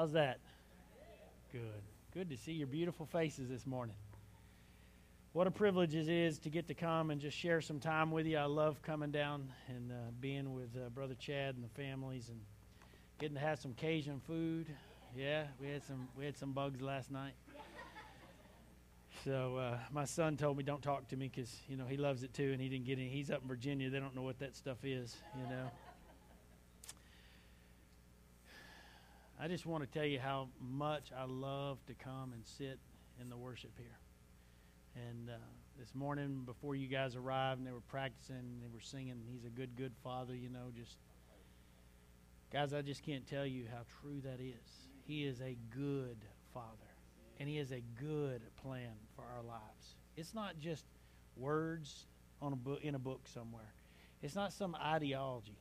How's that? Good. Good to see your beautiful faces this morning. What a privilege it is to get to come and just share some time with you. I love coming down and uh, being with uh, Brother Chad and the families and getting to have some Cajun food. Yeah, we had some we had some bugs last night. So uh, my son told me don't talk to me because you know he loves it too, and he didn't get any. He's up in Virginia; they don't know what that stuff is, you know. I just want to tell you how much I love to come and sit in the worship here. And uh, this morning, before you guys arrived, and they were practicing, they were singing, He's a good, good Father, you know, just. Guys, I just can't tell you how true that is. He is a good Father, and He has a good plan for our lives. It's not just words on a book, in a book somewhere, it's not some ideology.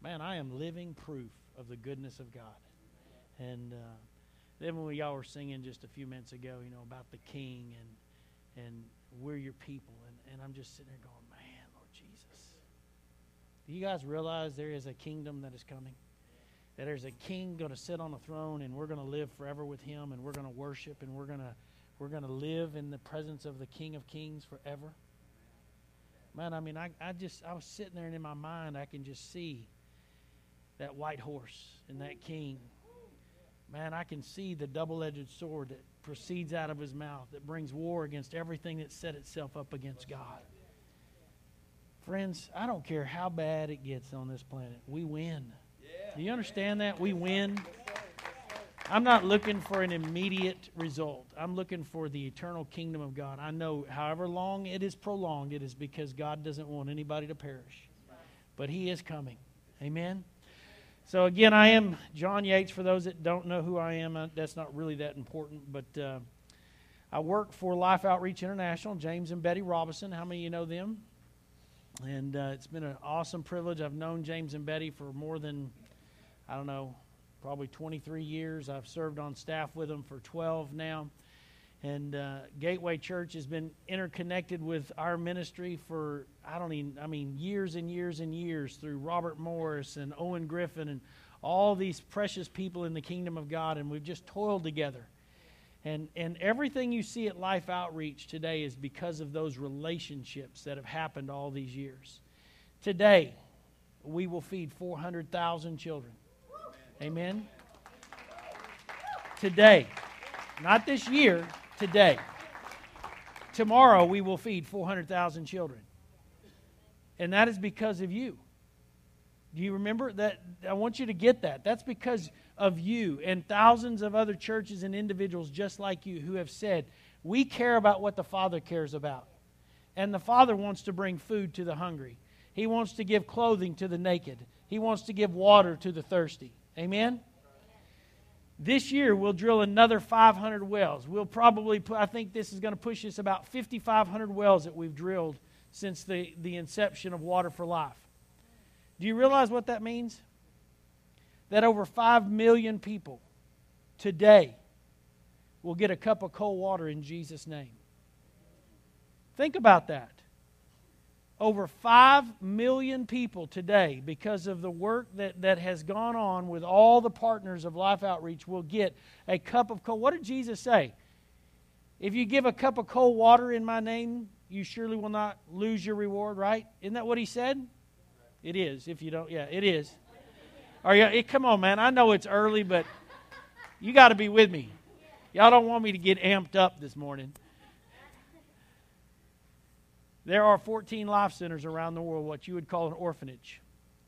Man, I am living proof of the goodness of God. And uh, then when y'all were singing just a few minutes ago, you know, about the King and and we're your people, and, and I'm just sitting there going, man, Lord Jesus. Do you guys realize there is a kingdom that is coming? That there's a king going to sit on a throne, and we're going to live forever with him, and we're going to worship, and we're going to we're going to live in the presence of the King of Kings forever. Man, I mean, I, I just I was sitting there, and in my mind, I can just see that white horse and that king man, I can see the double edged sword that proceeds out of his mouth that brings war against everything that set itself up against God. Friends, I don't care how bad it gets on this planet, we win. Do you understand that? We win. I'm not looking for an immediate result. I'm looking for the eternal kingdom of God. I know however long it is prolonged, it is because God doesn't want anybody to perish. But He is coming. Amen. So, again, I am John Yeatts. For those that don't know who I am, that's not really that important. But uh, I work for Life Outreach International, James and Betty Robison. How many of you know them? And uh, it's been an awesome privilege. I've known James and Betty for more than, I don't know, probably 23 years. I've served on staff with them for 12 now. And uh, Gateway Church has been interconnected with our ministry for, I don't even, I mean, years and years and years through Robert Morris and Owen Griffin and all these precious people in the kingdom of God. And we've just toiled together. And, and everything you see at Life Outreach today is because of those relationships that have happened all these years. Today, we will feed 400,000 children. Amen? Today, not this year, today. Tomorrow we will feed 400,000 children. And that is because of you. Do you remember that? I want you to get that. That's because of you and thousands of other churches and individuals just like you who have said, We care about what the Father cares about. And the Father wants to bring food to the hungry, He wants to give clothing to the naked, He wants to give water to the thirsty. Amen? This year, we'll drill another 500 wells. We'll probably, put, I think this is going to push us about 5,500 wells that we've drilled since the, the inception of Water for Life. Do you realize what that means? That over 5 million people today will get a cup of cold water in Jesus' name. Think about that over 5 million people today, because of the work that, that has gone on with all the partners of Life Outreach, will get a cup of cold. What did Jesus say? If you give a cup of cold water in my name, you surely will not lose your reward, right? Isn't that what he said? It is. If you don't, yeah, it is. Are you, come on, man. I know it's early, but you got to be with me. Y'all don't want me to get amped up this morning. There are 14 life centers around the world, what you would call an orphanage.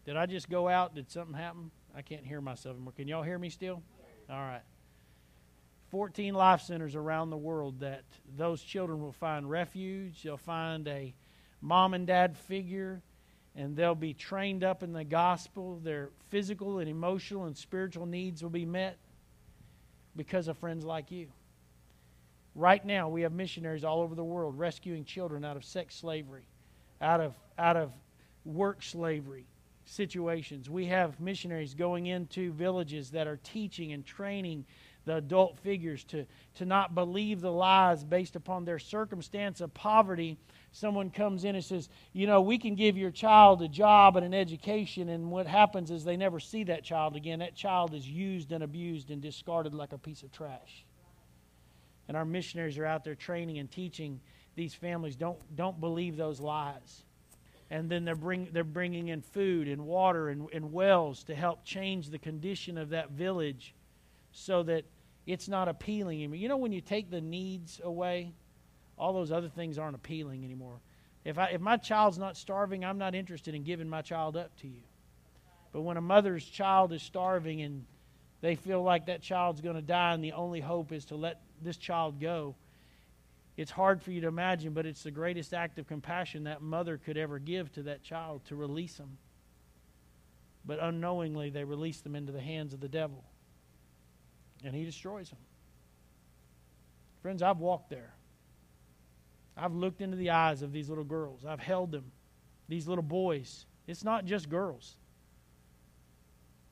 Did I just go out? Did something happen? I can't hear myself anymore. Can y'all hear me still? All right. 14 life centers around the world that those children will find refuge. They'll find a mom and dad figure, and they'll be trained up in the gospel. Their physical and emotional and spiritual needs will be met because of friends like you. Right now, we have missionaries all over the world rescuing children out of sex slavery, out of, out of work slavery situations. We have missionaries going into villages that are teaching and training the adult figures to, to not believe the lies based upon their circumstance of poverty someone comes in and says, You know, we can give your child a job and an education, and what happens is they never see that child again. That child is used and abused and discarded like a piece of trash. And our missionaries are out there training and teaching these families don't, don't believe those lies. And then they're, bring, they're bringing in food and water and, and wells to help change the condition of that village so that it's not appealing anymore. You know, when you take the needs away, all those other things aren't appealing anymore. If, I, if my child's not starving, I'm not interested in giving my child up to you. But when a mother's child is starving and they feel like that child's going to die and the only hope is to let this child go, it's hard for you to imagine, but it's the greatest act of compassion that mother could ever give to that child to release them. But unknowingly, they release them into the hands of the devil, and he destroys them. Friends, I've walked there. I've looked into the eyes of these little girls. I've held them, these little boys. It's not just girls.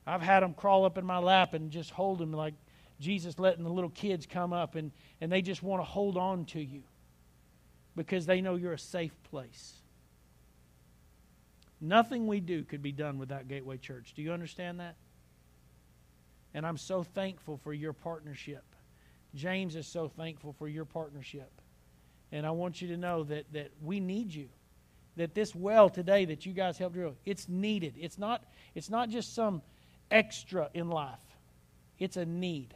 I've had them crawl up in my lap and just hold them like Jesus letting the little kids come up and, and they just want to hold on to you because they know you're a safe place. Nothing we do could be done without Gateway Church. Do you understand that? And I'm so thankful for your partnership. James is so thankful for your partnership. And I want you to know that, that we need you. That this well today that you guys helped drill, it's needed. It's not, it's not just some extra in life, it's a need.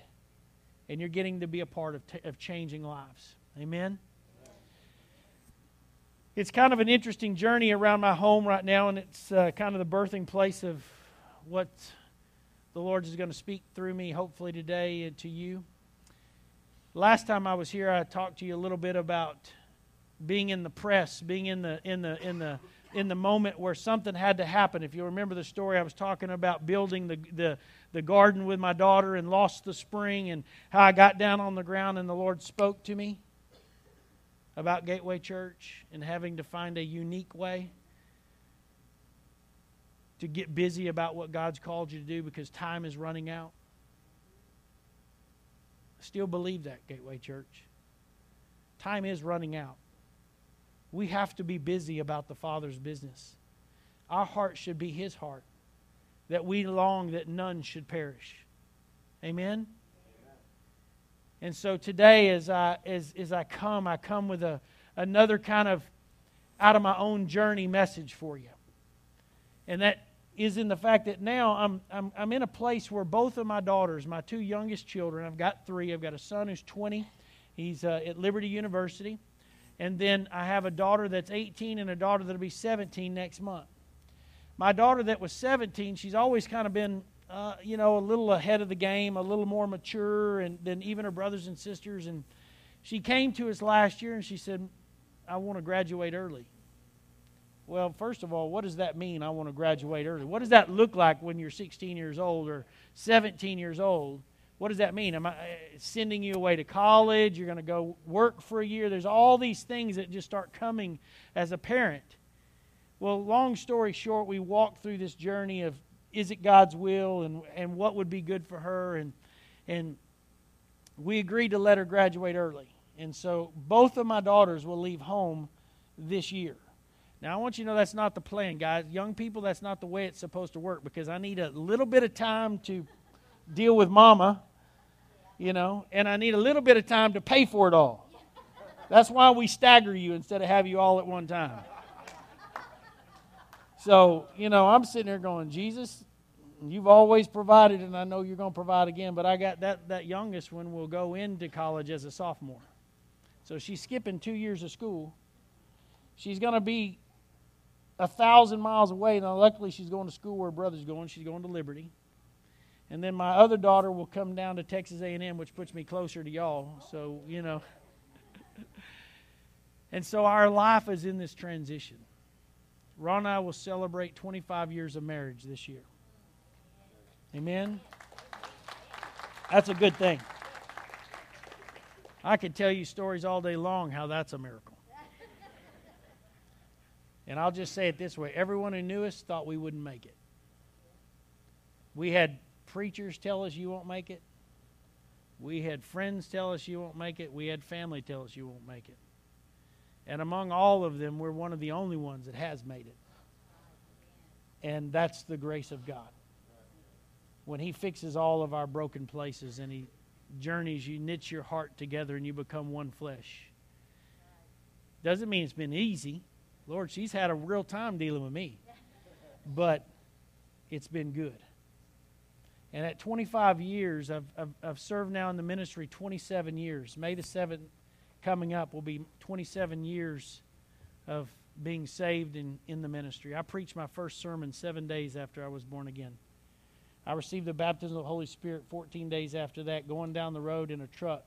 And you're getting to be a part of, t- of changing lives. Amen? It's kind of an interesting journey around my home right now, and it's uh, kind of the birthing place of what the Lord is going to speak through me, hopefully, today to you. Last time I was here, I talked to you a little bit about being in the press, being in the in the in the in the moment where something had to happen. If you remember the story, I was talking about building the the, the garden with my daughter and lost the spring, and how I got down on the ground and the Lord spoke to me about Gateway Church and having to find a unique way to get busy about what God's called you to do because time is running out I still believe that, Gateway Church. Time is running out. We have to be busy about the Father's business. Our heart should be His heart, that we long that none should perish. Amen? Amen. And so today, as I, as, as I come, I come with a, another kind of out of my own journey message for you. And that is in the fact that now I'm, I'm, I'm in a place where both of my daughters, my two youngest children, I've got three. I've got a son who's 20, he's uh, at Liberty University. And then I have a daughter that's 18 and a daughter that'll be 17 next month. My daughter that was 17, she's always kind of been, uh, you know, a little ahead of the game, a little more mature and, than even her brothers and sisters. And she came to us last year and she said, I want to graduate early. Well, first of all, what does that mean? I want to graduate early. What does that look like when you're 16 years old or 17 years old? What does that mean? Am I uh, sending you away to college? You're going to go work for a year? There's all these things that just start coming as a parent. Well, long story short, we walked through this journey of is it God's will and, and what would be good for her. And, and we agreed to let her graduate early. And so both of my daughters will leave home this year. Now, I want you to know that's not the plan, guys. Young people, that's not the way it's supposed to work because I need a little bit of time to deal with mama, you know, and I need a little bit of time to pay for it all. That's why we stagger you instead of have you all at one time. So, you know, I'm sitting there going, Jesus, you've always provided, and I know you're going to provide again, but I got that, that youngest one will go into college as a sophomore. So she's skipping two years of school. She's going to be a thousand miles away. Now, luckily, she's going to school where her brother's going. She's going to Liberty. And then my other daughter will come down to Texas A&M, which puts me closer to y'all. So, you know. and so our life is in this transition. Ron and I will celebrate 25 years of marriage this year. Amen? That's a good thing. I could tell you stories all day long how that's a miracle. And I'll just say it this way everyone who knew us thought we wouldn't make it. We had preachers tell us you won't make it. We had friends tell us you won't make it. We had family tell us you won't make it. And among all of them, we're one of the only ones that has made it. And that's the grace of God. When He fixes all of our broken places and He journeys, you knit your heart together and you become one flesh. Doesn't mean it's been easy. Lord, she's had a real time dealing with me. But it's been good. And at 25 years, I've, I've, I've, served now in the ministry 27 years. May the 7th coming up will be 27 years of being saved in, in the ministry. I preached my first sermon seven days after I was born again. I received the baptism of the Holy Spirit 14 days after that, going down the road in a truck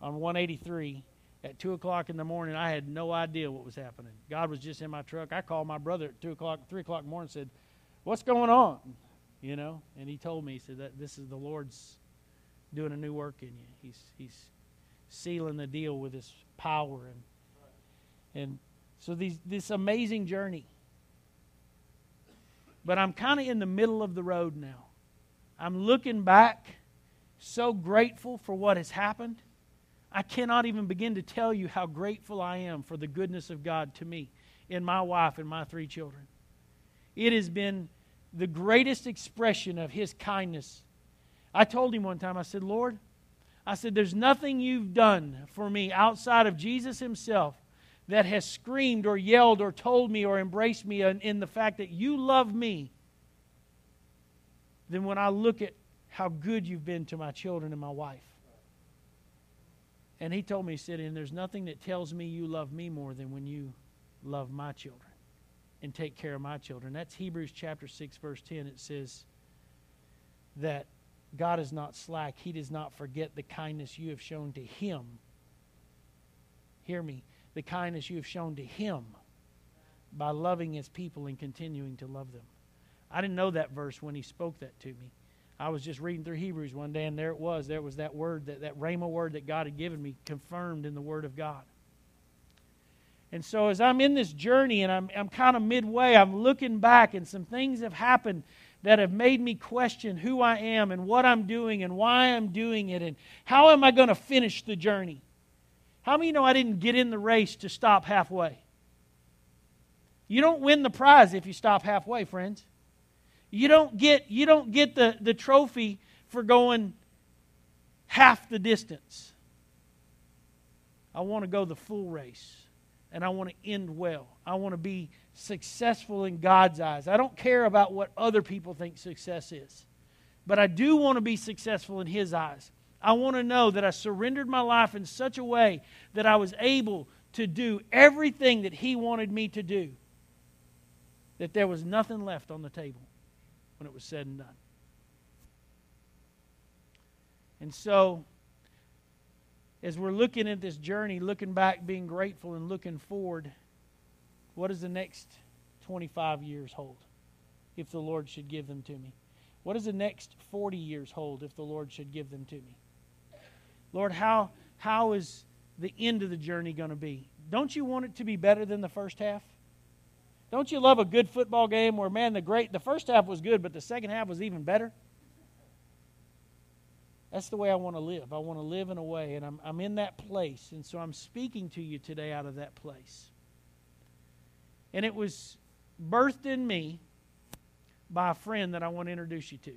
on 183 at 2 o'clock in the morning. I had no idea what was happening. God was just in my truck. I called my brother at 2 o'clock, 3 o'clock morning said, What's going on? You know, and he told me, he said that this is the Lord's doing a new work in you. He's he's sealing the deal with his power and and so these this amazing journey. But I'm kind of in the middle of the road now. I'm looking back, so grateful for what has happened. I cannot even begin to tell you how grateful I am for the goodness of God to me and my wife and my three children. It has been the greatest expression of His kindness. I told him one time, I said, Lord, I said, there's nothing you've done for me outside of Jesus Himself that has screamed or yelled or told me or embraced me in, the fact that you love me than when I look at how good you've been to my children and my wife. And he told me, he said, and there's nothing that tells me you love me more than when you love my children and take care of my children. That's Hebrews chapter 6, verse 10. It says that God is not slack. He does not forget the kindness you have shown to him. Hear me. The kindness you have shown to him by loving his people and continuing to love them. I didn't know that verse when he spoke that to me. I was just reading through Hebrews one day, and there it was. There was that word, that, that Rhema word that God had given me, confirmed in the Word of God. And so, as I'm in this journey and I'm, I'm kind of midway, I'm looking back, and some things have happened that have made me question who I am and what I'm doing and why I'm doing it and how am I going to finish the journey. How many know I didn't get in the race to stop halfway? You don't win the prize if you stop halfway, friends. You don't get, you don't get the, the trophy for going half the distance. I want to go the full race and I want to end well. I want to be successful in God's eyes. I don't care about what other people think success is, but I do want to be successful in His eyes. I want to know that I surrendered my life in such a way that I was able to do everything that He wanted me to do, that there was nothing left on the table when it was said and done. And so, as we're looking at this journey, looking back, being grateful, and looking forward, what does the next 25 years hold if the Lord should give them to me? What does the next 40 years hold if the Lord should give them to me? Lord, how, how is the end of the journey going to be? Don't you want it to be better than the first half? Don't you love a good football game where, man, the great, the first half was good, but the second half was even better? That's the way I want to live. I want to live in a way, and I'm, I'm in that place. And so I'm speaking to you today out of that place. And it was birthed in me by a friend that I want to introduce you to.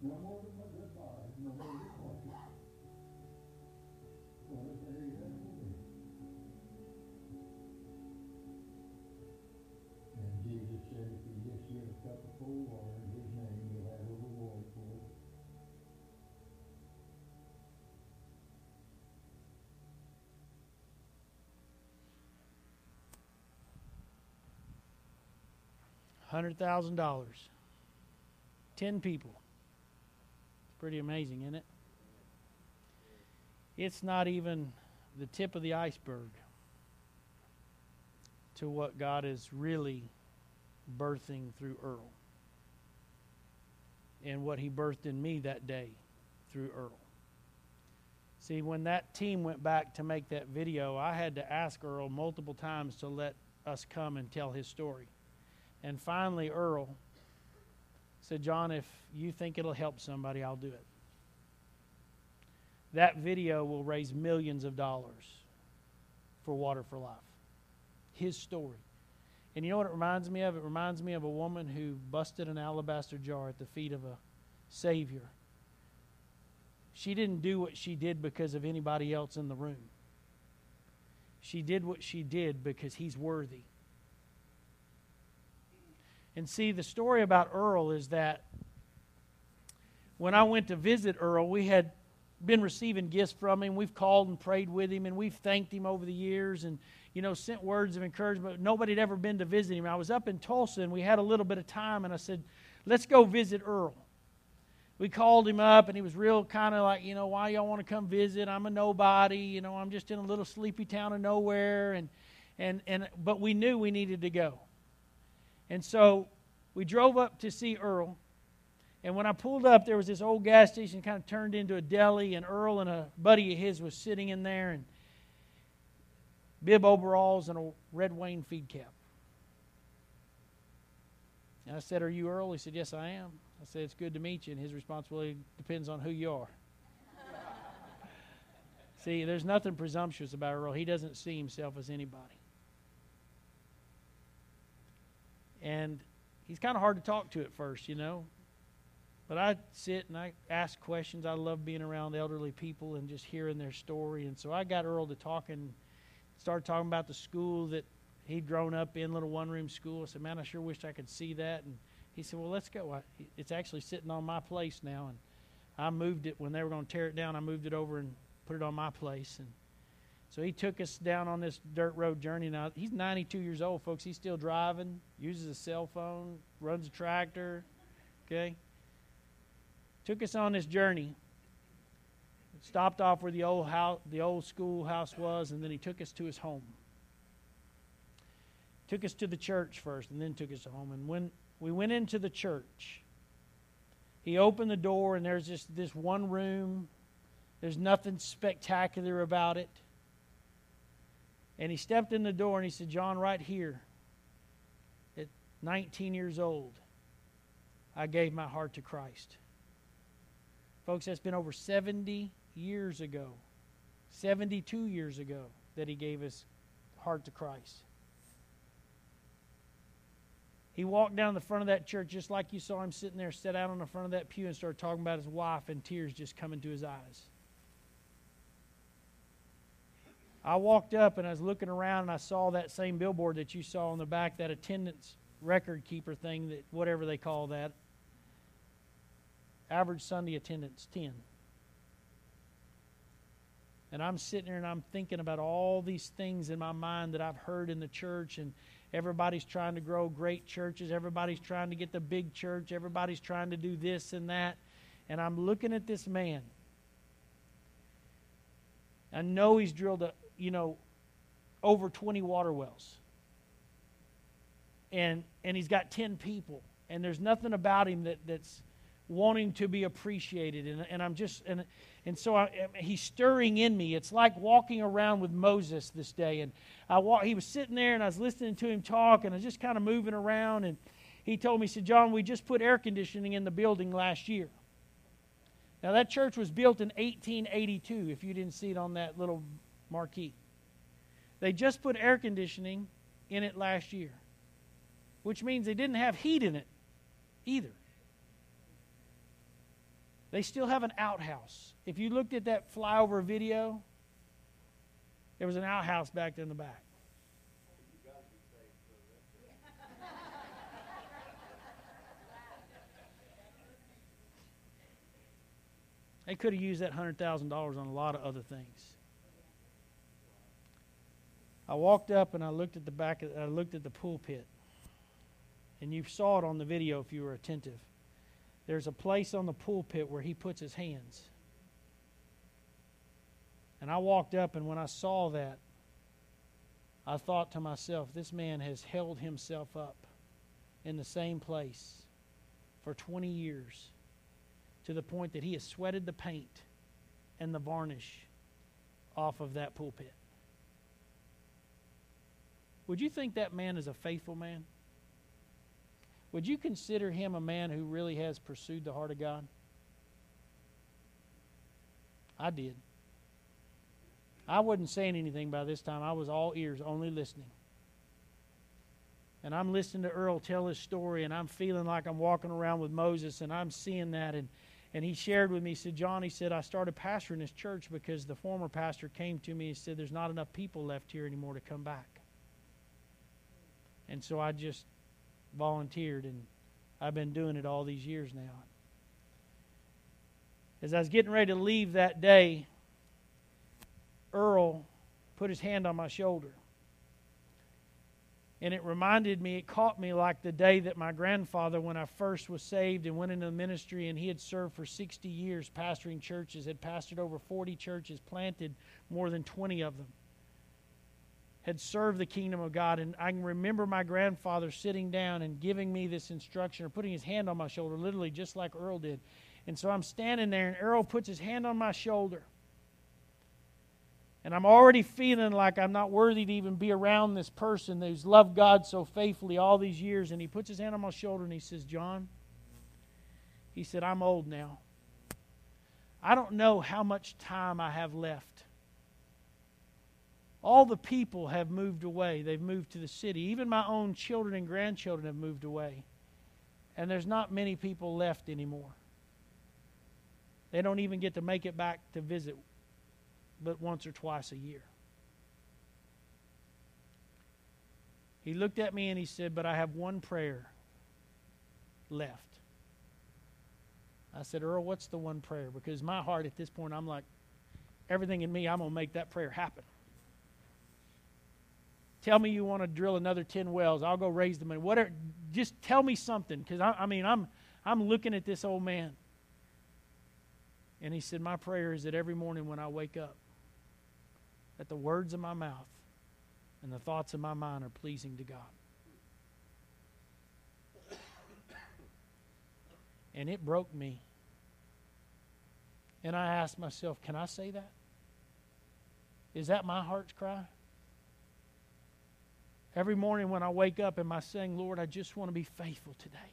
No more goodbye, no more be. And Jesus said, if you just give a cup of cold water in his name, you'll have a reward for it. Hundred thousand dollars. Ten people. Pretty amazing, isn't it? It's not even the tip of the iceberg to what God is really birthing through Earl. And what he birthed in me that day through Earl. See, when that team went back to make that video, I had to ask Earl multiple times to let us come and tell his story. And finally, Earl said, John, if you think it'll help somebody, I'll do it. That video will raise millions of dollars for Water for Life. His story. And you know what it reminds me of? It reminds me of a woman who busted an alabaster jar at the feet of a Savior. She didn't do what she did because of anybody else in the room. She did what she did because he's worthy. And see, the story about Earl is that when I went to visit Earl, we had been receiving gifts from him. We've called and prayed with him, and we've thanked him over the years and, you know, sent words of encouragement. Nobody had ever been to visit him. I was up in Tulsa, and we had a little bit of time, and I said, let's go visit Earl. We called him up, and he was real kind of like, you know, why y'all want to come visit? I'm a nobody. You know, I'm just in a little sleepy town of nowhere. And, and, and, but we knew we needed to go. And so we drove up to see Earl. And when I pulled up, there was this old gas station kind of turned into a deli, and Earl and a buddy of his was sitting in there, and bib overalls and a red Wayne feed cap. And I said, Are you Earl? He said, Yes, I am. I said, It's good to meet you. And his responsibility depends on who you are. see, there's nothing presumptuous about Earl. He doesn't see himself as anybody. And he's kind of hard to talk to at first, you know. But I sit and I ask questions. I love being around elderly people and just hearing their story. And so I got Earl to talking, started talking about the school that he'd grown up in, little one room school. I said, Man, I sure wish I could see that. And he said, Well, let's go. I, it's actually sitting on my place now. And I moved it when they were going to tear it down. I moved it over and put it on my place. And so he took us down on this dirt road journey. Now, he's 92 years old, folks. He's still driving, uses a cell phone, runs a tractor. Okay? Took us on this journey. Stopped off where the old house, the old schoolhouse was, and then he took us to his home. Took us to the church first, and then took us home. And when we went into the church, he opened the door, and there's just this one room. There's nothing spectacular about it. And he stepped in the door and he said, John, right here, at 19 years old, I gave my heart to Christ. Folks, that's been over 70 years ago, 72 years ago, that he gave his heart to Christ. He walked down the front of that church just like you saw him sitting there, sat out on the front of that pew and started talking about his wife, and tears just coming to his eyes. I walked up and I was looking around and I saw that same billboard that you saw on the back, that attendance record keeper thing, that whatever they call that. Average Sunday attendance 10. And I'm sitting there and I'm thinking about all these things in my mind that I've heard in the church and everybody's trying to grow great churches, everybody's trying to get the big church, everybody's trying to do this and that. And I'm looking at this man. I know he's drilled a, you know, over 20 water wells. and and he's got 10 people. And there's nothing about him that that's wanting to be appreciated. And, and i'm just and and so I, he's stirring in me. It's like walking around with moses this day. And i walk, he was sitting there and i was listening to him talk and i was just kind of moving around. And he told me he said john we just put air conditioning in the building last year. Now that church was built in 1882 if you didn't see it on that little marquee they just put air conditioning in it last year which means they didn't have heat in it either. They still have an outhouse. If you looked at that flyover video, there was an outhouse back in the back. They could have used that $100,000 on a lot of other things. I walked up and I looked at the back of, I looked at the pulpit and you saw it on the video if you were attentive. There's a place on the pulpit where he puts his hands. And I walked up, and when I saw that, I thought to myself, this man has held himself up in the same place for 20 years to the point that he has sweated the paint and the varnish off of that pulpit. Would you think that man is a faithful man? Would you consider him a man who really has pursued the heart of God? I did. I wasn't saying anything by this time. I was all ears, only listening. And I'm listening to Earl tell his story, and I'm feeling like I'm walking around with Moses, and I'm seeing that. And, and he shared with me, he said, John, he said, I started pastoring this church because the former pastor came to me and said, There's not enough people left here anymore to come back. And so I just volunteered, and I've been doing it all these years now. As I was getting ready to leave that day, Earl put his hand on my shoulder. And it reminded me, it caught me like the day that my grandfather, when I first was saved and went into the ministry, and he had served for 60 years pastoring churches, had pastored over 40 churches, planted more than 20 of them had served the kingdom of God. And I can remember my grandfather sitting down and giving me this instruction or putting his hand on my shoulder, literally just like Earl did. And so I'm standing there, and Earl puts his hand on my shoulder. And I'm already feeling like I'm not worthy to even be around this person who's loved God so faithfully all these years. And he puts his hand on my shoulder and he says, John, he said, I'm old now. I don't know how much time I have left. All the people have moved away. They've moved to the city. Even my own children and grandchildren have moved away. And there's not many people left anymore. They don't even get to make it back to visit but once or twice a year. He looked at me and he said, But I have one prayer left. I said, Earl, what's the one prayer? Because my heart at this point, I'm like, everything in me, I'm going to make that prayer happen. Tell me you want to drill another 10 wells. I'll go raise the money. Whatever. Just tell me something. Because I, I mean, I'm, I'm looking at this old man. And he said, My prayer is that every morning when I wake up, that the words of my mouth and the thoughts of my mind are pleasing to God. And it broke me. And I asked myself, Can I say that? Is that my heart's cry? Every morning when I wake up, am I saying, Lord, I just want to be faithful today?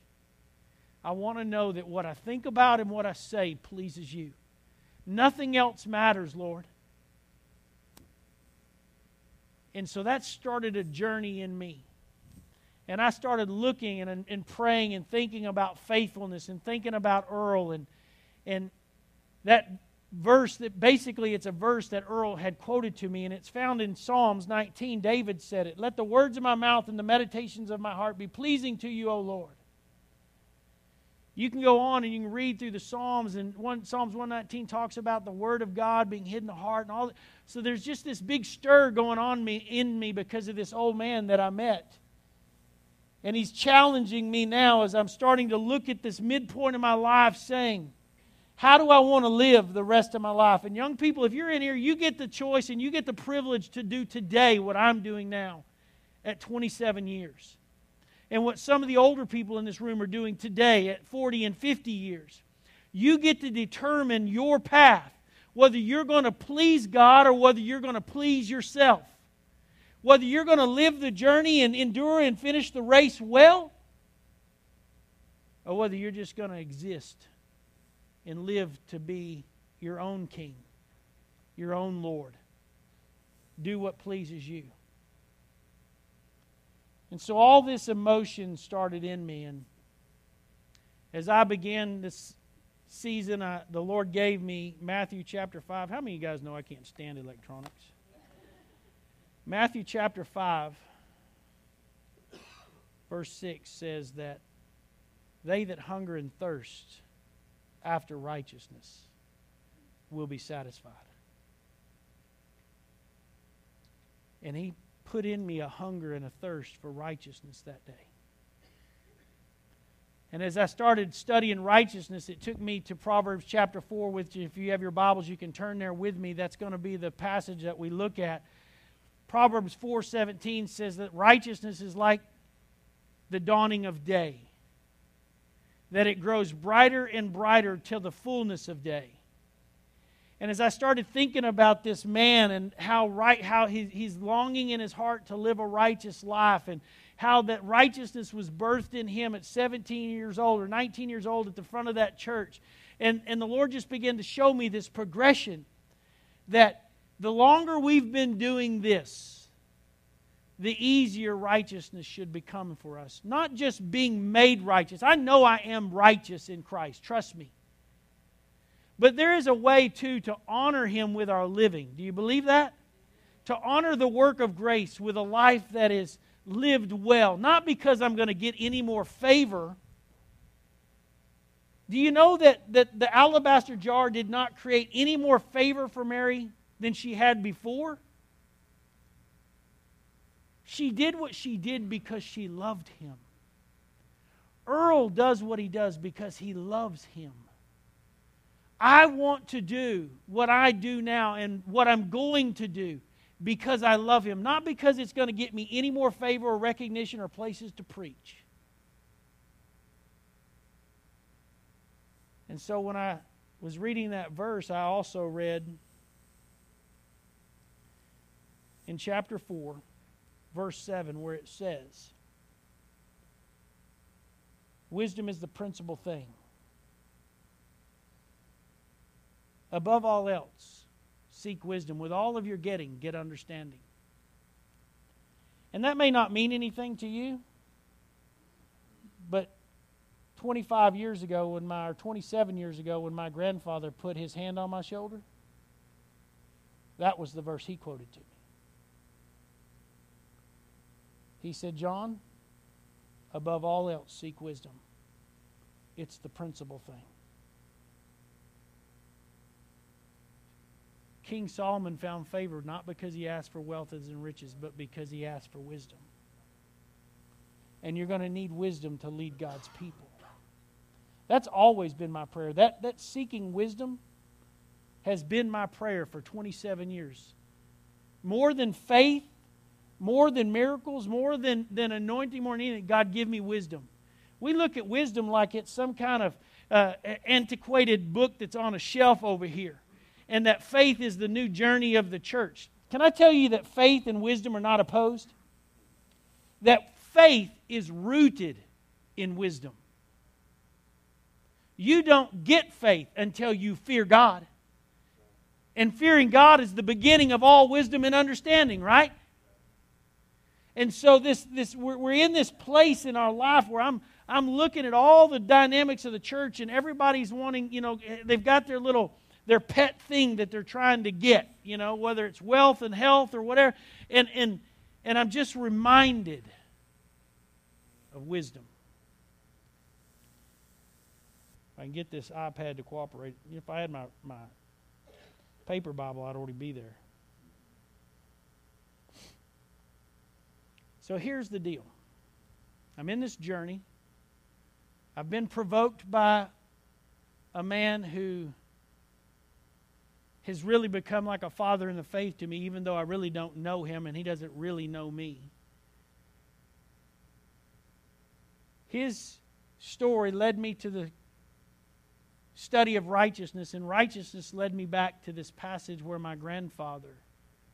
I want to know that what I think about and what I say pleases you. Nothing else matters, Lord. And so that started a journey in me. And I started looking and, and praying and thinking about faithfulness and thinking about Earl and, and that verse that basically it's a verse that Earl had quoted to me, and it's found in Psalms 19. David said it Let the words of my mouth and the meditations of my heart be pleasing to you, O Lord. You can go on and you can read through the Psalms, and one, Psalms 119 talks about the Word of God being hidden in the heart and all. That. So there's just this big stir going on me in me because of this old man that I met. And he's challenging me now as I'm starting to look at this midpoint of my life, saying, how do I want to live the rest of my life? And young people, if you're in here, you get the choice and you get the privilege to do today what I'm doing now at 27 years. and what some of the older people in this room are doing today at 40 and 50 years. You get to determine your path, whether you're going to please God or whether you're going to please yourself. Whether you're going to live the journey and endure and finish the race well, or whether you're just going to exist and live to be your own king, your own Lord. Do what pleases you. And so all this emotion started in me. And as I began this season, I, the Lord gave me Matthew chapter 5. How many of you guys know I can't stand electronics? Matthew chapter 5, verse 6 says that they that hunger and thirst after righteousness will be satisfied. And he put in me a hunger and a thirst for righteousness that day. And as I started studying righteousness, it took me to Proverbs chapter 4, which, if you have your Bibles, you can turn there with me. That's going to be the passage that we look at. Proverbs 4:17 says that righteousness is like the dawning of day, that it grows brighter and brighter till the fullness of day. And as I started thinking about this man and how right how he, he's longing in his heart to live a righteous life and how that righteousness was birthed in him at 17 years old or 19 years old at the front of that church. And, and the Lord just began to show me this progression that the longer we've been doing this, the easier righteousness should become for us. Not just being made righteous. I know I am righteous in Christ, trust me. But there is a way, too, to honor Him with our living. Do you believe that? To honor the work of grace with a life that is lived well. Not because I'm going to get any more favor. Do you know that, that the alabaster jar did not create any more favor for Mary than she had before? She did what she did because she loved him. Earl does what he does because he loves him. I want to do what I do now and what I'm going to do because I love him, not because it's going to get me any more favor or recognition or places to preach. And so when I was reading that verse, I also read in chapter 4, verse 7, where it says, Wisdom is the principal thing. Above all else, seek wisdom. With all of your getting, get understanding. And that may not mean anything to you, but 25 years ago, when my, or 27 years ago, when my grandfather put his hand on my shoulder, that was the verse he quoted to me. He said, John, above all else, seek wisdom. It's the principal thing. King Solomon found favor not because he asked for wealth and riches, but because he asked for wisdom. And you're going to need wisdom to lead God's people. That's always been my prayer. That, that seeking wisdom has been my prayer for 27 years. More than faith, more than miracles, more than, than anointing, more than anything, God, give me wisdom. We look at wisdom like it's some kind of uh, antiquated book that's on a shelf over here and that faith is the new journey of the church. Can I tell you that faith and wisdom are not opposed? That faith is rooted in wisdom. You don't get faith until you fear God. And fearing God is the beginning of all wisdom and understanding, right? And so this, this we're, we're in this place in our life where I'm, I'm looking at all the dynamics of the church and everybody's wanting, you know, they've got their little their pet thing that they're trying to get, you know, whether it's wealth and health or whatever. And, and, and I'm just reminded of wisdom. If I can get this iPad to cooperate, if I had my, my paper Bible, I'd already be there. So here's the deal I'm in this journey. I've been provoked by a man who has really become like a father in the faith to me, even though I really don't know him and he doesn't really know me. his story led me to the study of righteousness, and righteousness led me back to this passage where my grandfather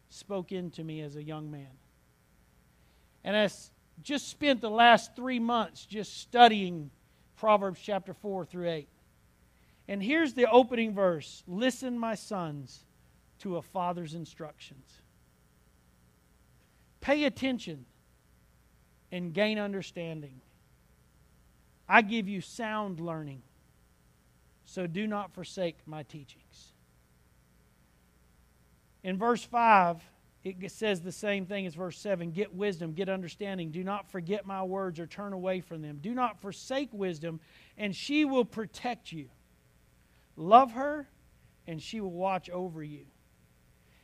spoke into me as a young man. And I just spent the last three months just studying Proverbs chapter 4 through 8. And here's the opening verse Listen, my sons, to a father's instructions. Pay attention and gain understanding. I give you sound learning, so do not forsake my teachings. In verse 5, it says the same thing as verse 7 Get wisdom, get understanding. Do not forget my words or turn away from them. Do not forsake wisdom, and she will protect you. Love her, and she will watch over you.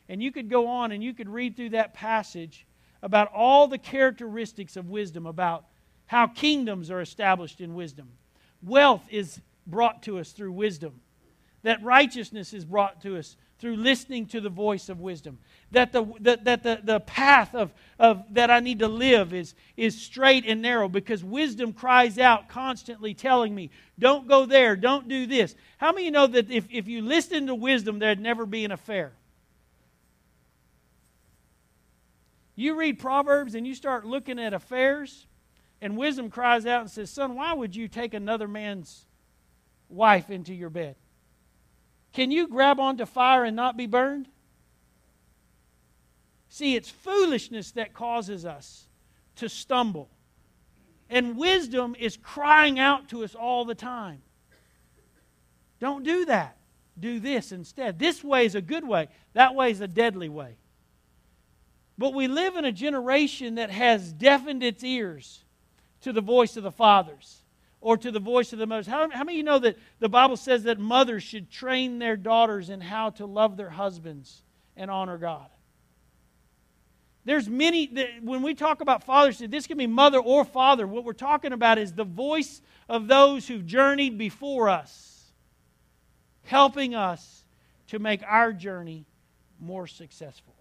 And you could go on and you could read through that passage about all the characteristics of wisdom, about how kingdoms are established in wisdom. Wealth is brought to us through wisdom, that righteousness is brought to us through listening to the voice of wisdom. That the, that, that the, the path of, of that I need to live is, is straight and narrow because wisdom cries out constantly telling me, don't go there, don't do this. How many you know that if, if you listen to wisdom, there'd never be an affair? You read Proverbs and you start looking at affairs, and wisdom cries out and says, Son, why would you take another man's wife into your bed? Can you grab onto fire and not be burned? See, it's foolishness that causes us to stumble. And wisdom is crying out to us all the time. Don't do that. Do this instead. This way is a good way, that way is a deadly way. But we live in a generation that has deafened its ears to the voice of the fathers or to the voice of the mothers. How, how many of you know that the Bible says that mothers should train their daughters in how to love their husbands and honor God? There's many, when we talk about fathers, this can be mother or father. What we're talking about is the voice of those who've journeyed before us, helping us to make our journey more successful.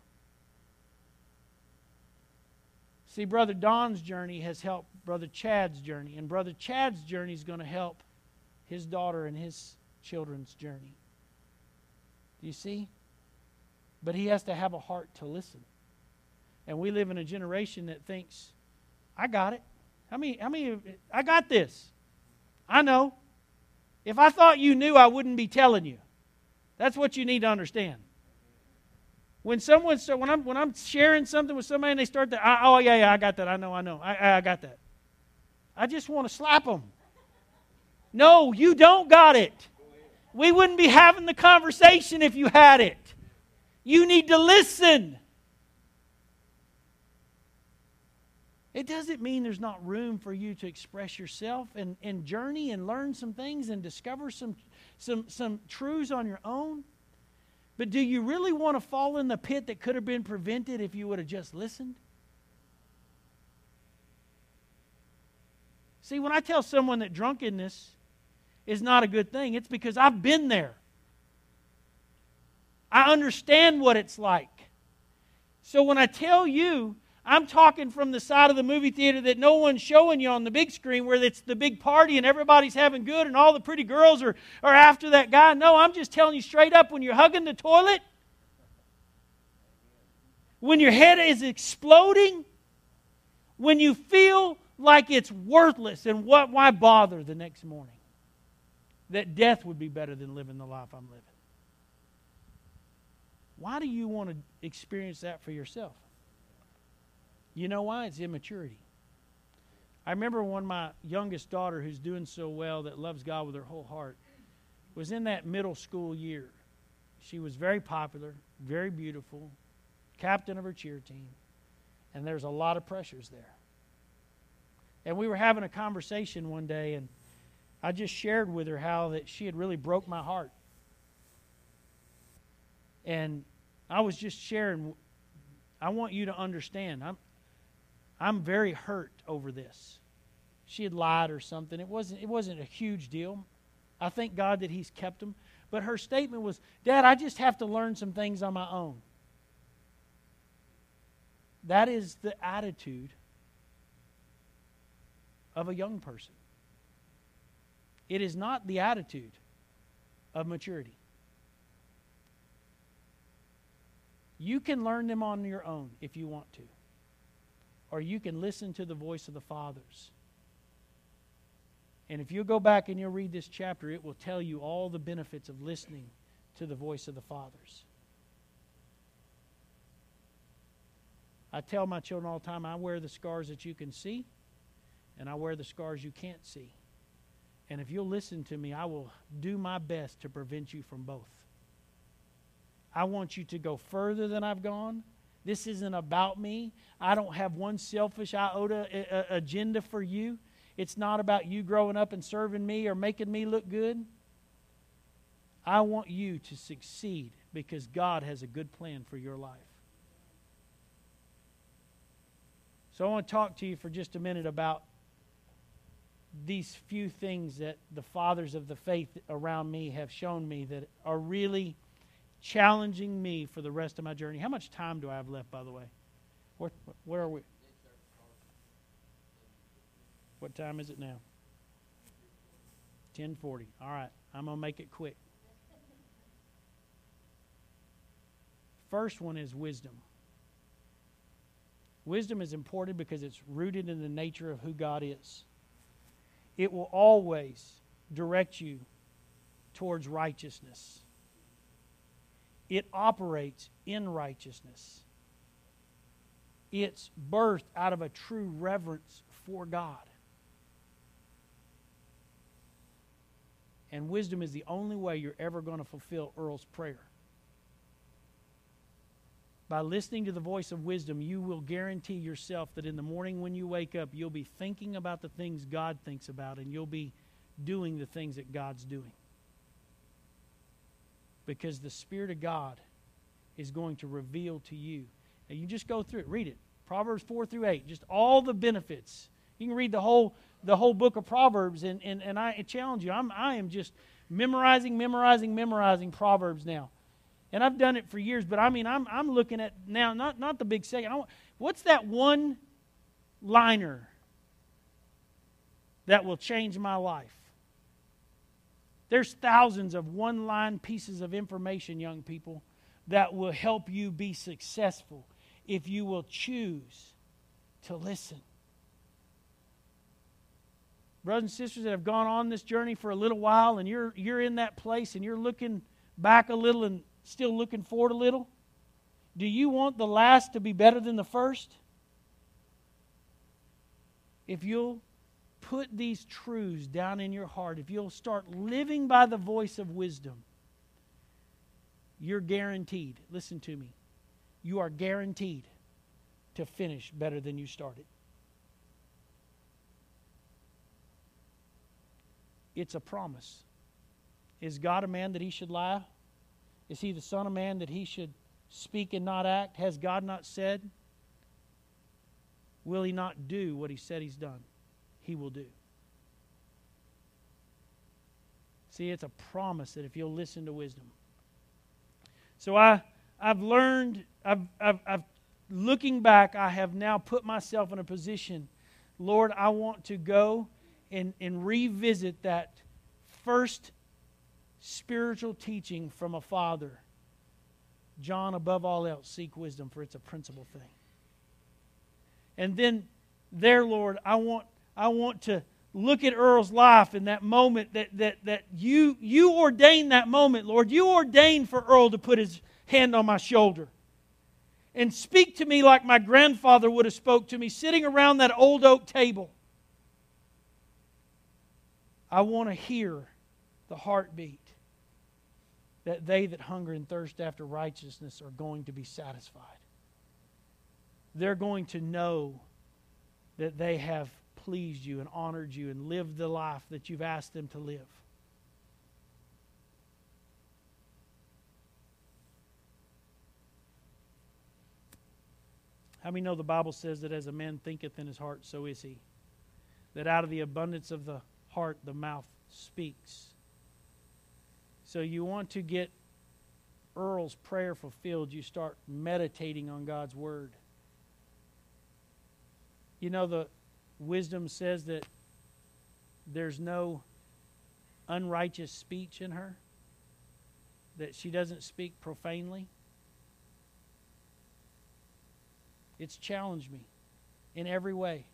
See, Brother Don's journey has helped Brother Chad's journey, and Brother Chad's journey is going to help his daughter and his children's journey. Do you see? But he has to have a heart to listen. And we live in a generation that thinks, I got it. How many, how many, I got this. I know. If I thought you knew, I wouldn't be telling you. That's what you need to understand. When someone, so when I'm, when I'm sharing something with somebody and they start to, oh, yeah, yeah, I got that. I know, I know. I, I got that. I just want to slap them. No, you don't got it. We wouldn't be having the conversation if you had it. You need to listen. It doesn't mean there's not room for you to express yourself and, and journey and learn some things and discover some, some, some truths on your own. But do you really want to fall in the pit that could have been prevented if you would have just listened? See, when I tell someone that drunkenness is not a good thing, it's because I've been there. I understand what it's like. So when I tell you I'm talking from the side of the movie theater that no one's showing you on the big screen where it's the big party and everybody's having good and all the pretty girls are, are after that guy. No, I'm just telling you straight up when you're hugging the toilet, when your head is exploding, when you feel like it's worthless and what, why bother the next morning? That death would be better than living the life I'm living. Why do you want to experience that for yourself? You know why? It's immaturity. I remember when my youngest daughter, who's doing so well, that loves God with her whole heart, was in that middle school year. She was very popular, very beautiful, captain of her cheer team, and there's a lot of pressures there. And we were having a conversation one day, and I just shared with her how that she had really broke my heart. And I was just sharing, I want you to understand. I'm, I'm very hurt over this. She had lied or something. It wasn't, it wasn't a huge deal. I thank God that He's kept them. But her statement was, Dad, I just have to learn some things on my own. That is the attitude of a young person. It is not the attitude of maturity. You can learn them on your own if you want to, or you can listen to the voice of the fathers. And if you go back and you'll read this chapter, it will tell you all the benefits of listening to the voice of the fathers. I tell my children all the time I wear the scars that you can see, and I wear the scars you can't see. And if you'll listen to me, I will do my best to prevent you from both. I want you to go further than I've gone. This isn't about me. I don't have one selfish iota agenda for you. It's not about you growing up and serving me or making me look good. I want you to succeed because God has a good plan for your life. So I want to talk to you for just a minute about these few things that the fathers of the faith around me have shown me that are really challenging me for the rest of my journey. How much time do I have left, by the way? Where, where are we? What time is it now? 1040. All right, I'm going to make it quick. First one is wisdom. Wisdom is important because it's rooted in the nature of who God is. It will always direct you towards righteousness. It operates in righteousness. It's birthed out of a true reverence for God. And wisdom is the only way you're ever going to fulfill Earl's prayer. By listening to the voice of wisdom, you will guarantee yourself that in the morning when you wake up, you'll be thinking about the things God thinks about and you'll be doing the things that God's doing. Because the Spirit of God is going to reveal to you. Now, you just go through it, read it. Proverbs 4 through 8, just all the benefits. You can read the whole, the whole book of Proverbs, and, and, and I challenge you. I'm, I am just memorizing, memorizing, memorizing Proverbs now. And I've done it for years, but I mean, I'm, I'm looking at now, not, not the big second. Want, what's that one liner that will change my life? There's thousands of one line pieces of information, young people, that will help you be successful if you will choose to listen. Brothers and sisters that have gone on this journey for a little while and you're, you're in that place and you're looking back a little and Still looking forward a little? Do you want the last to be better than the first? If you'll put these truths down in your heart, if you'll start living by the voice of wisdom, you're guaranteed. Listen to me. You are guaranteed to finish better than you started. It's a promise. Is God a man that he should lie? Is he the Son of Man that he should speak and not act? Has God not said? Will he not do what he said he's done? He will do. See, it's a promise that if you'll listen to wisdom. So I, I've learned, I've, I've, I've, looking back, I have now put myself in a position, Lord, I want to go and, and revisit that first spiritual teaching from a father. John, above all else, seek wisdom, for it's a principal thing. And then, there, Lord, I want, I want to look at Earl's life in that moment that, that, that you, you ordained that moment, Lord. You ordained for Earl to put his hand on my shoulder and speak to me like my grandfather would have spoke to me sitting around that old oak table. I want to hear the heartbeat that they that hunger and thirst after righteousness are going to be satisfied. They're going to know that they have pleased you and honored you and lived the life that you've asked them to live. How many know the Bible says that as a man thinketh in his heart, so is he? That out of the abundance of the heart, the mouth speaks. So you want to get Earl's prayer fulfilled, you start meditating on God's Word. You know, the wisdom says that there's no unrighteous speech in her, that she doesn't speak profanely. It's challenged me in every way,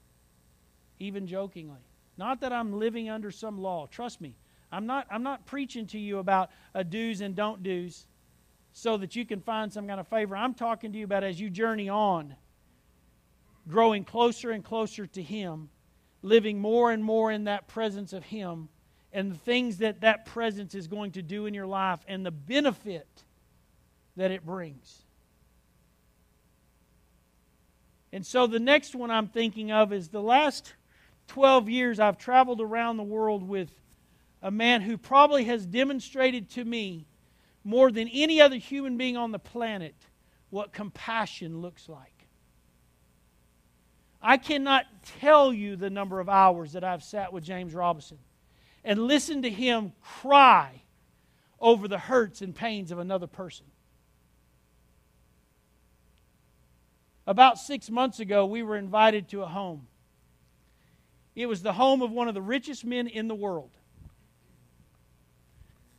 even jokingly. Not that I'm living under some law. Trust me, I'm not, I'm not preaching to you about a do's and don't do's so that you can find some kind of favor. I'm talking to you about as you journey on, growing closer and closer to Him, living more and more in that presence of Him, and the things that that presence is going to do in your life, and the benefit that it brings. And so the next one I'm thinking of is the last 12 years I've traveled around the world with a man who probably has demonstrated to me more than any other human being on the planet what compassion looks like. I cannot tell you the number of hours that I've sat with James Robison and listened to him cry over the hurts and pains of another person. About six months ago, we were invited to a home. It was the home of one of the richest men in the world.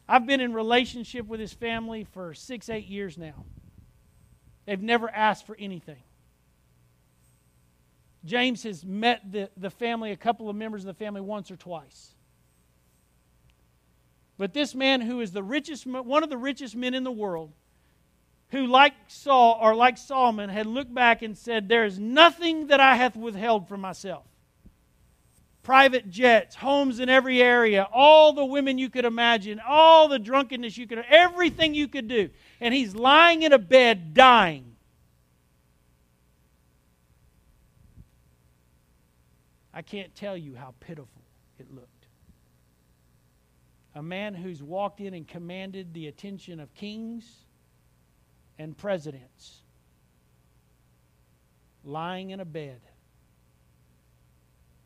I've been in relationship with his family for six, eight years now. They've never asked for anything. James has met the, the family, a couple of members of the family, once or twice. But this man, who is the richest, one of the richest men in the world, who, like Saul or like Solomon, had looked back and said, There is nothing that I hath withheld from myself private jets, homes in every area, all the women you could imagine, all the drunkenness you could, everything you could do. And he's lying in a bed dying. I can't tell you how pitiful it looked. A man who's walked in and commanded the attention of kings and presidents, lying in a bed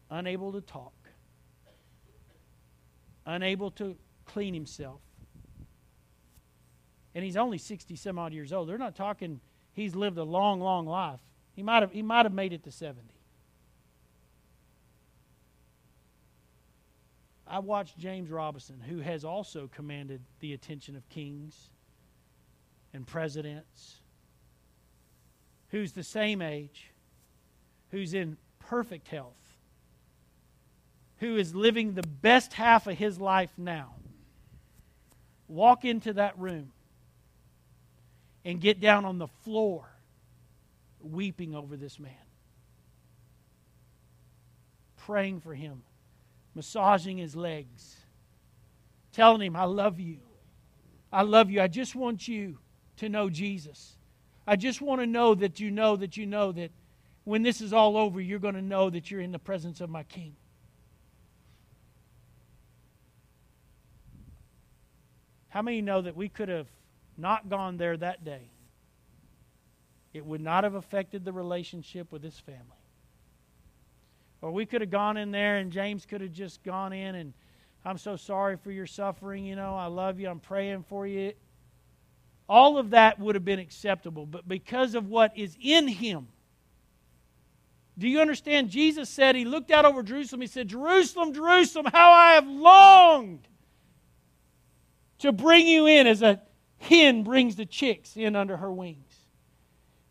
unable to talk, unable to clean himself. And he's only 60 some odd years old. They're not talking he's lived a long, long life. He might have, he might have made it to 70. I watched James Robison, who has also commanded the attention of kings and presidents, who's the same age, who's in perfect health, who is living the best half of his life now walk into that room and get down on the floor weeping over this man, praying for him, massaging his legs, telling him, I love you. I love you. I just want you to know Jesus. I just want to know that you know that you know that when this is all over, you're going to know that you're in the presence of my King. How many know that we could have not gone there that day? It would not have affected the relationship with his family. Or we could have gone in there and James could have just gone in and, I'm so sorry for your suffering. You know, I love you. I'm praying for you. All of that would have been acceptable. But because of what is in him, do you understand? Jesus said, He looked out over Jerusalem. He said, Jerusalem, Jerusalem, how I have longed to bring you in as a hen brings the chicks in under her wings.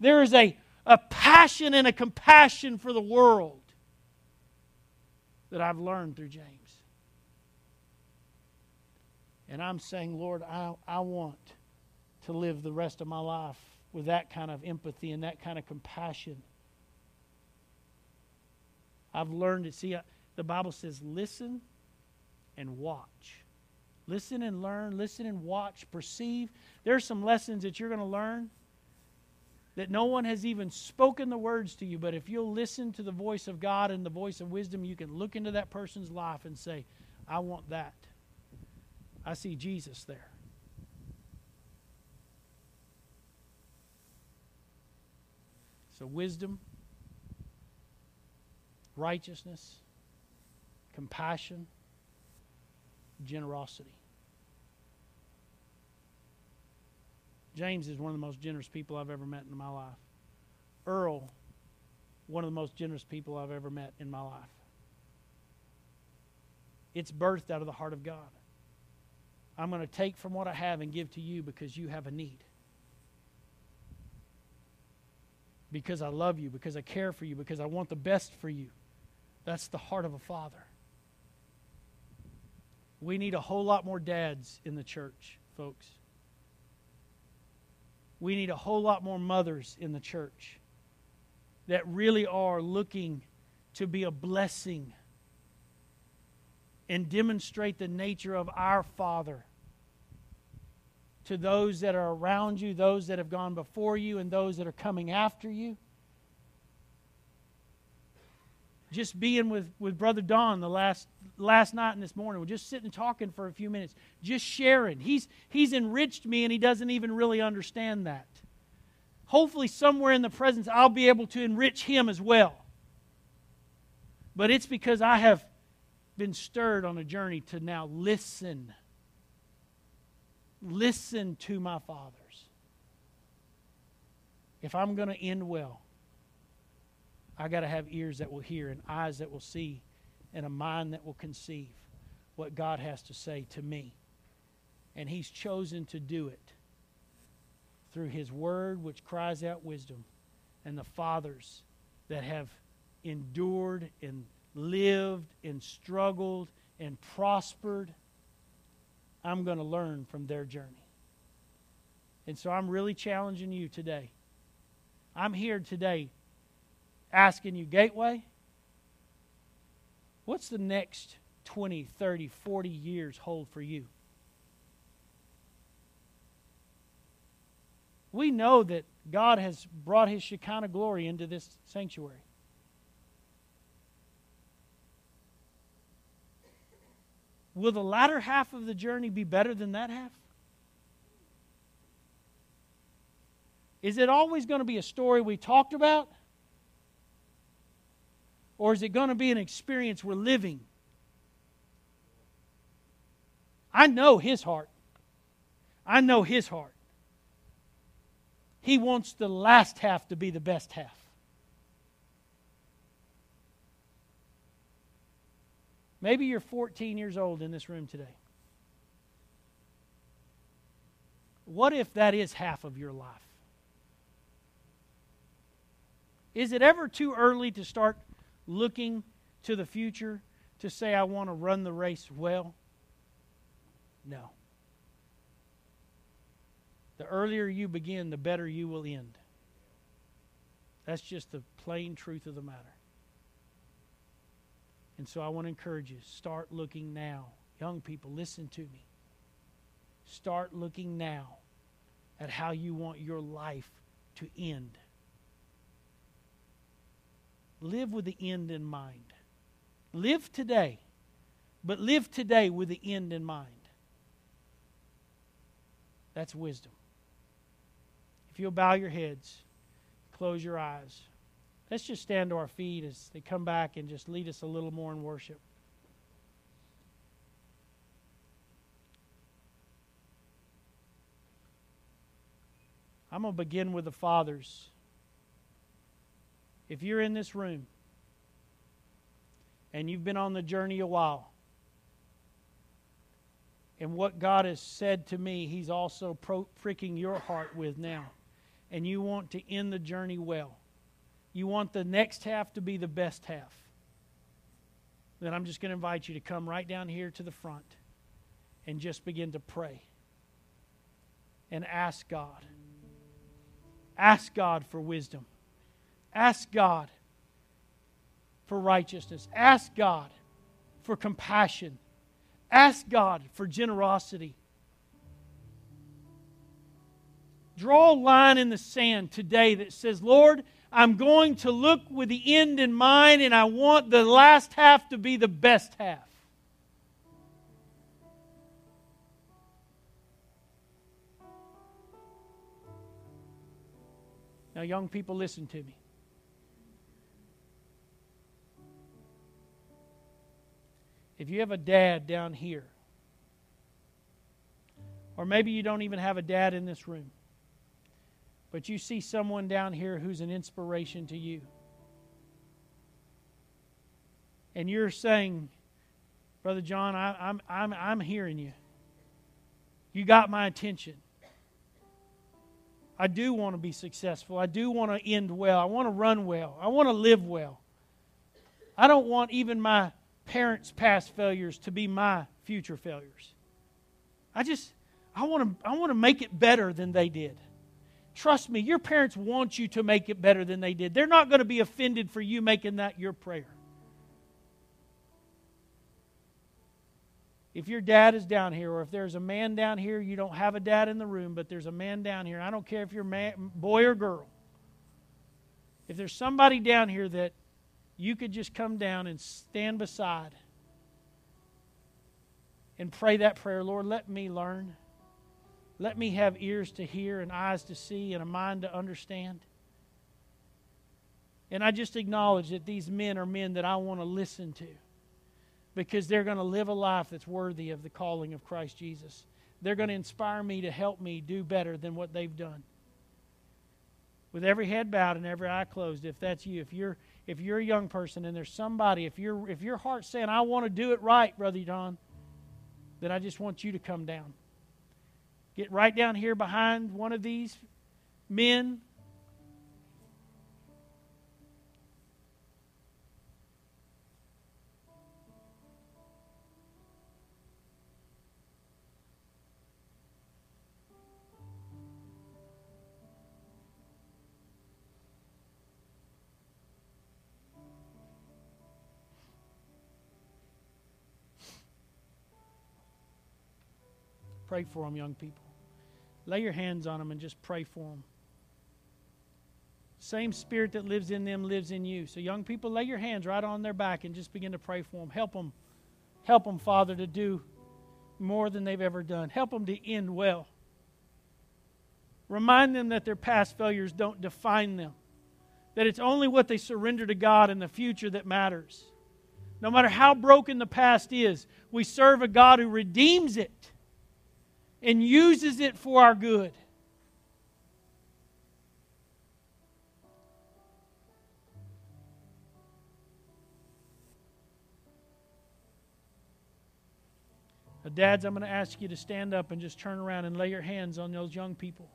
There is a, a passion and a compassion for the world that I've learned through James. And I'm saying, Lord, I, I want to live the rest of my life with that kind of empathy and that kind of compassion. I've learned it. See, uh, the Bible says, listen and watch. Listen and learn, listen and watch, perceive. There are some lessons that you're going to learn that no one has even spoken the words to you, but if you'll listen to the voice of God and the voice of wisdom, you can look into that person's life and say, I want that. I see Jesus there. So, wisdom, righteousness, compassion, generosity. James is one of the most generous people I've ever met in my life. Earl, one of the most generous people I've ever met in my life. It's birthed out of the heart of God. I'm going to take from what I have and give to you because you have a need. Because I love you, because I care for you, because I want the best for you. That's the heart of a father. We need a whole lot more dads in the church, folks. We need a whole lot more mothers in the church that really are looking to be a blessing and demonstrate the nature of our Father to those that are around you, those that have gone before you, and those that are coming after you. Just being with, with Brother Don the last last night and this morning, we're just sitting talking for a few minutes, just sharing. He's he's enriched me and he doesn't even really understand that. Hopefully, somewhere in the presence, I'll be able to enrich him as well. But it's because I have been stirred on a journey to now listen. Listen to my fathers. If I'm going to end well, I got to have ears that will hear and eyes that will see and a mind that will conceive what God has to say to me. And He's chosen to do it through His Word, which cries out wisdom, and the fathers that have endured and lived and struggled and prospered, I'm going to learn from their journey. And so I'm really challenging you today. I'm here today asking you, Gateway, what's the next 20, 30, 40 years hold for you? We know that God has brought His Shekinah glory into this sanctuary. Will the latter half of the journey be better than that half? Is it always going to be a story we talked about? Or is it going to be an experience we're living? I know his heart. I know his heart. He wants the last half to be the best half. Maybe you're 14 years old in this room today. What if that is half of your life? Is it ever too early to start looking to the future to say, I want to run the race well? No. The earlier you begin, the better you will end. That's just the plain truth of the matter. And so I want to encourage you start looking now. Young people, listen to me. Start looking now at how you want your life to end. Live with the end in mind. Live today, but live today with the end in mind. That's wisdom. If you'll bow your heads, close your eyes. Let's just stand to our feet as they come back and just lead us a little more in worship. I'm going to begin with the fathers. If you're in this room and you've been on the journey a while, and what God has said to me, He's also pricking your heart with now, and you want to end the journey well you want the next half to be the best half, then I'm just going to invite you to come right down here to the front and just begin to pray and ask God. Ask God for wisdom. Ask God for righteousness. Ask God for compassion. Ask God for generosity. Draw a line in the sand today that says, Lord, I'm going to look with the end in mind, and I want the last half to be the best half. Now, young people, listen to me. If you have a dad down here, or maybe you don't even have a dad in this room, but you see someone down here who's an inspiration to you. And you're saying, Brother John, I, am I'm, I'm hearing you. You got my attention. I do want to be successful. I do want to end well. I want to run well. I want to live well. I don't want even my parents' past failures to be my future failures. I just I want to I want to make it better than they did. Trust me, your parents want you to make it better than they did. They're not going to be offended for you making that your prayer. If your dad is down here, or if there's a man down here, you don't have a dad in the room, but there's a man down here. I don't care if you're man, boy or girl. If there's somebody down here that you could just come down and stand beside and pray that prayer, Lord, let me learn. Let me have ears to hear and eyes to see and a mind to understand. And I just acknowledge that these men are men that I want to listen to because they're going to live a life that's worthy of the calling of Christ Jesus. They're going to inspire me to help me do better than what they've done. With every head bowed and every eye closed, if that's you, if you're if you're a young person and there's somebody, if your if your heart's saying, I want to do it right, Brother John, then I just want you to come down. Get right down here behind one of these men Pray for them, young people. Lay your hands on them and just pray for them. Same spirit that lives in them lives in you. So, young people, lay your hands right on their back and just begin to pray for them. Help them, help them, Father, to do more than they've ever done. Help them to end well. Remind them that their past failures don't define them, that it's only what they surrender to God in the future that matters. No matter how broken the past is, we serve a God who redeems it and uses it for our good. Now, dads, I'm going to ask you to stand up and just turn around and lay your hands on those young people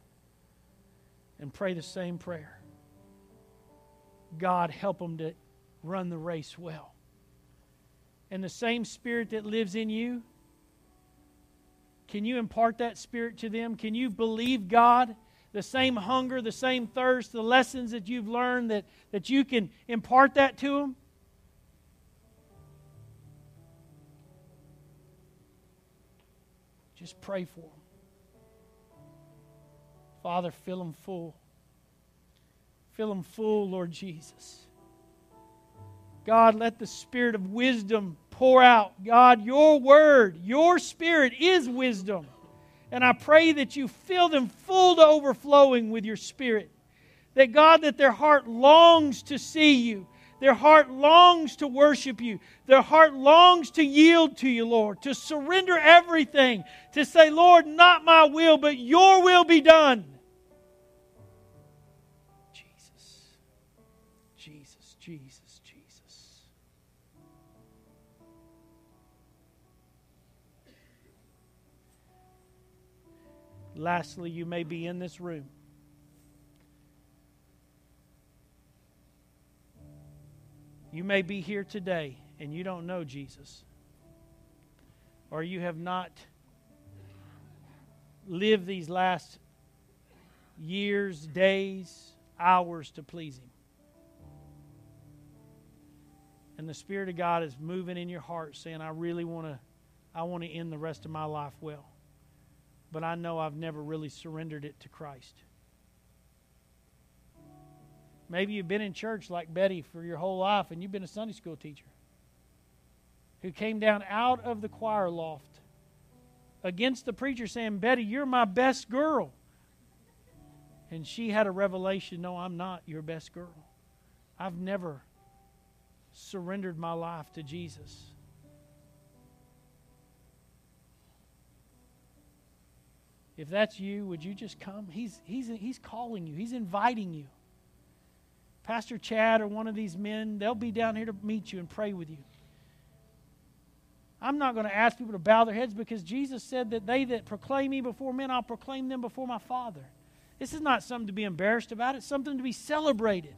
and pray the same prayer. God, help them to run the race well. And the same spirit that lives in you can you impart that spirit to them? Can you believe God? The same hunger, the same thirst, the lessons that you've learned, that, that you can impart that to them? Just pray for them. Father, fill them full. Fill them full, Lord Jesus. God, let the spirit of wisdom pour out. God, your word, your spirit is wisdom. And I pray that you fill them full to overflowing with your spirit. That God, that their heart longs to see you. Their heart longs to worship you. Their heart longs to yield to you, Lord, to surrender everything, to say, Lord, not my will, but your will be done. Lastly, you may be in this room. You may be here today and you don't know Jesus. Or you have not lived these last years, days, hours to please Him. And the Spirit of God is moving in your heart saying, I really want to I want to end the rest of my life well but I know I've never really surrendered it to Christ. Maybe you've been in church like Betty for your whole life and you've been a Sunday school teacher who came down out of the choir loft against the preacher saying, Betty, you're my best girl. And she had a revelation no, I'm not your best girl. I've never surrendered my life to Jesus. If that's you, would you just come? He's, he's, he's calling you, he's inviting you. Pastor Chad or one of these men, they'll be down here to meet you and pray with you. I'm not going to ask people to bow their heads because Jesus said that they that proclaim me before men, I'll proclaim them before my Father. This is not something to be embarrassed about, it's something to be celebrated.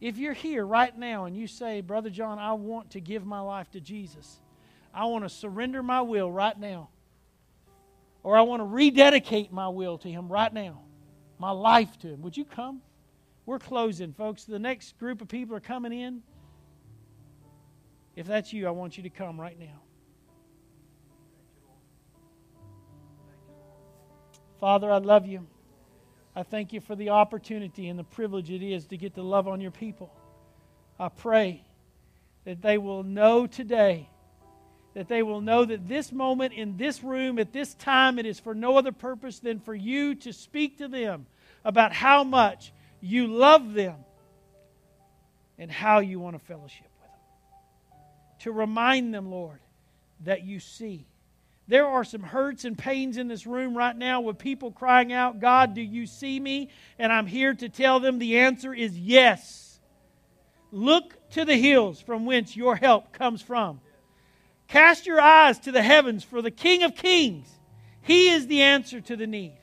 If you're here right now and you say, Brother John, I want to give my life to Jesus, I want to surrender my will right now, or I want to rededicate my will to Him right now, my life to Him, would you come? We're closing, folks. The next group of people are coming in. If that's you, I want you to come right now. Father, I love you. I thank you for the opportunity and the privilege it is to get to love on your people. I pray that they will know today, that they will know that this moment in this room at this time, it is for no other purpose than for you to speak to them about how much you love them and how you want to fellowship with them. To remind them, Lord, that you see there are some hurts and pains in this room right now with people crying out, God, do you see me? And I'm here to tell them the answer is yes. Look to the hills from whence your help comes from. Cast your eyes to the heavens for the King of Kings. He is the answer to the need.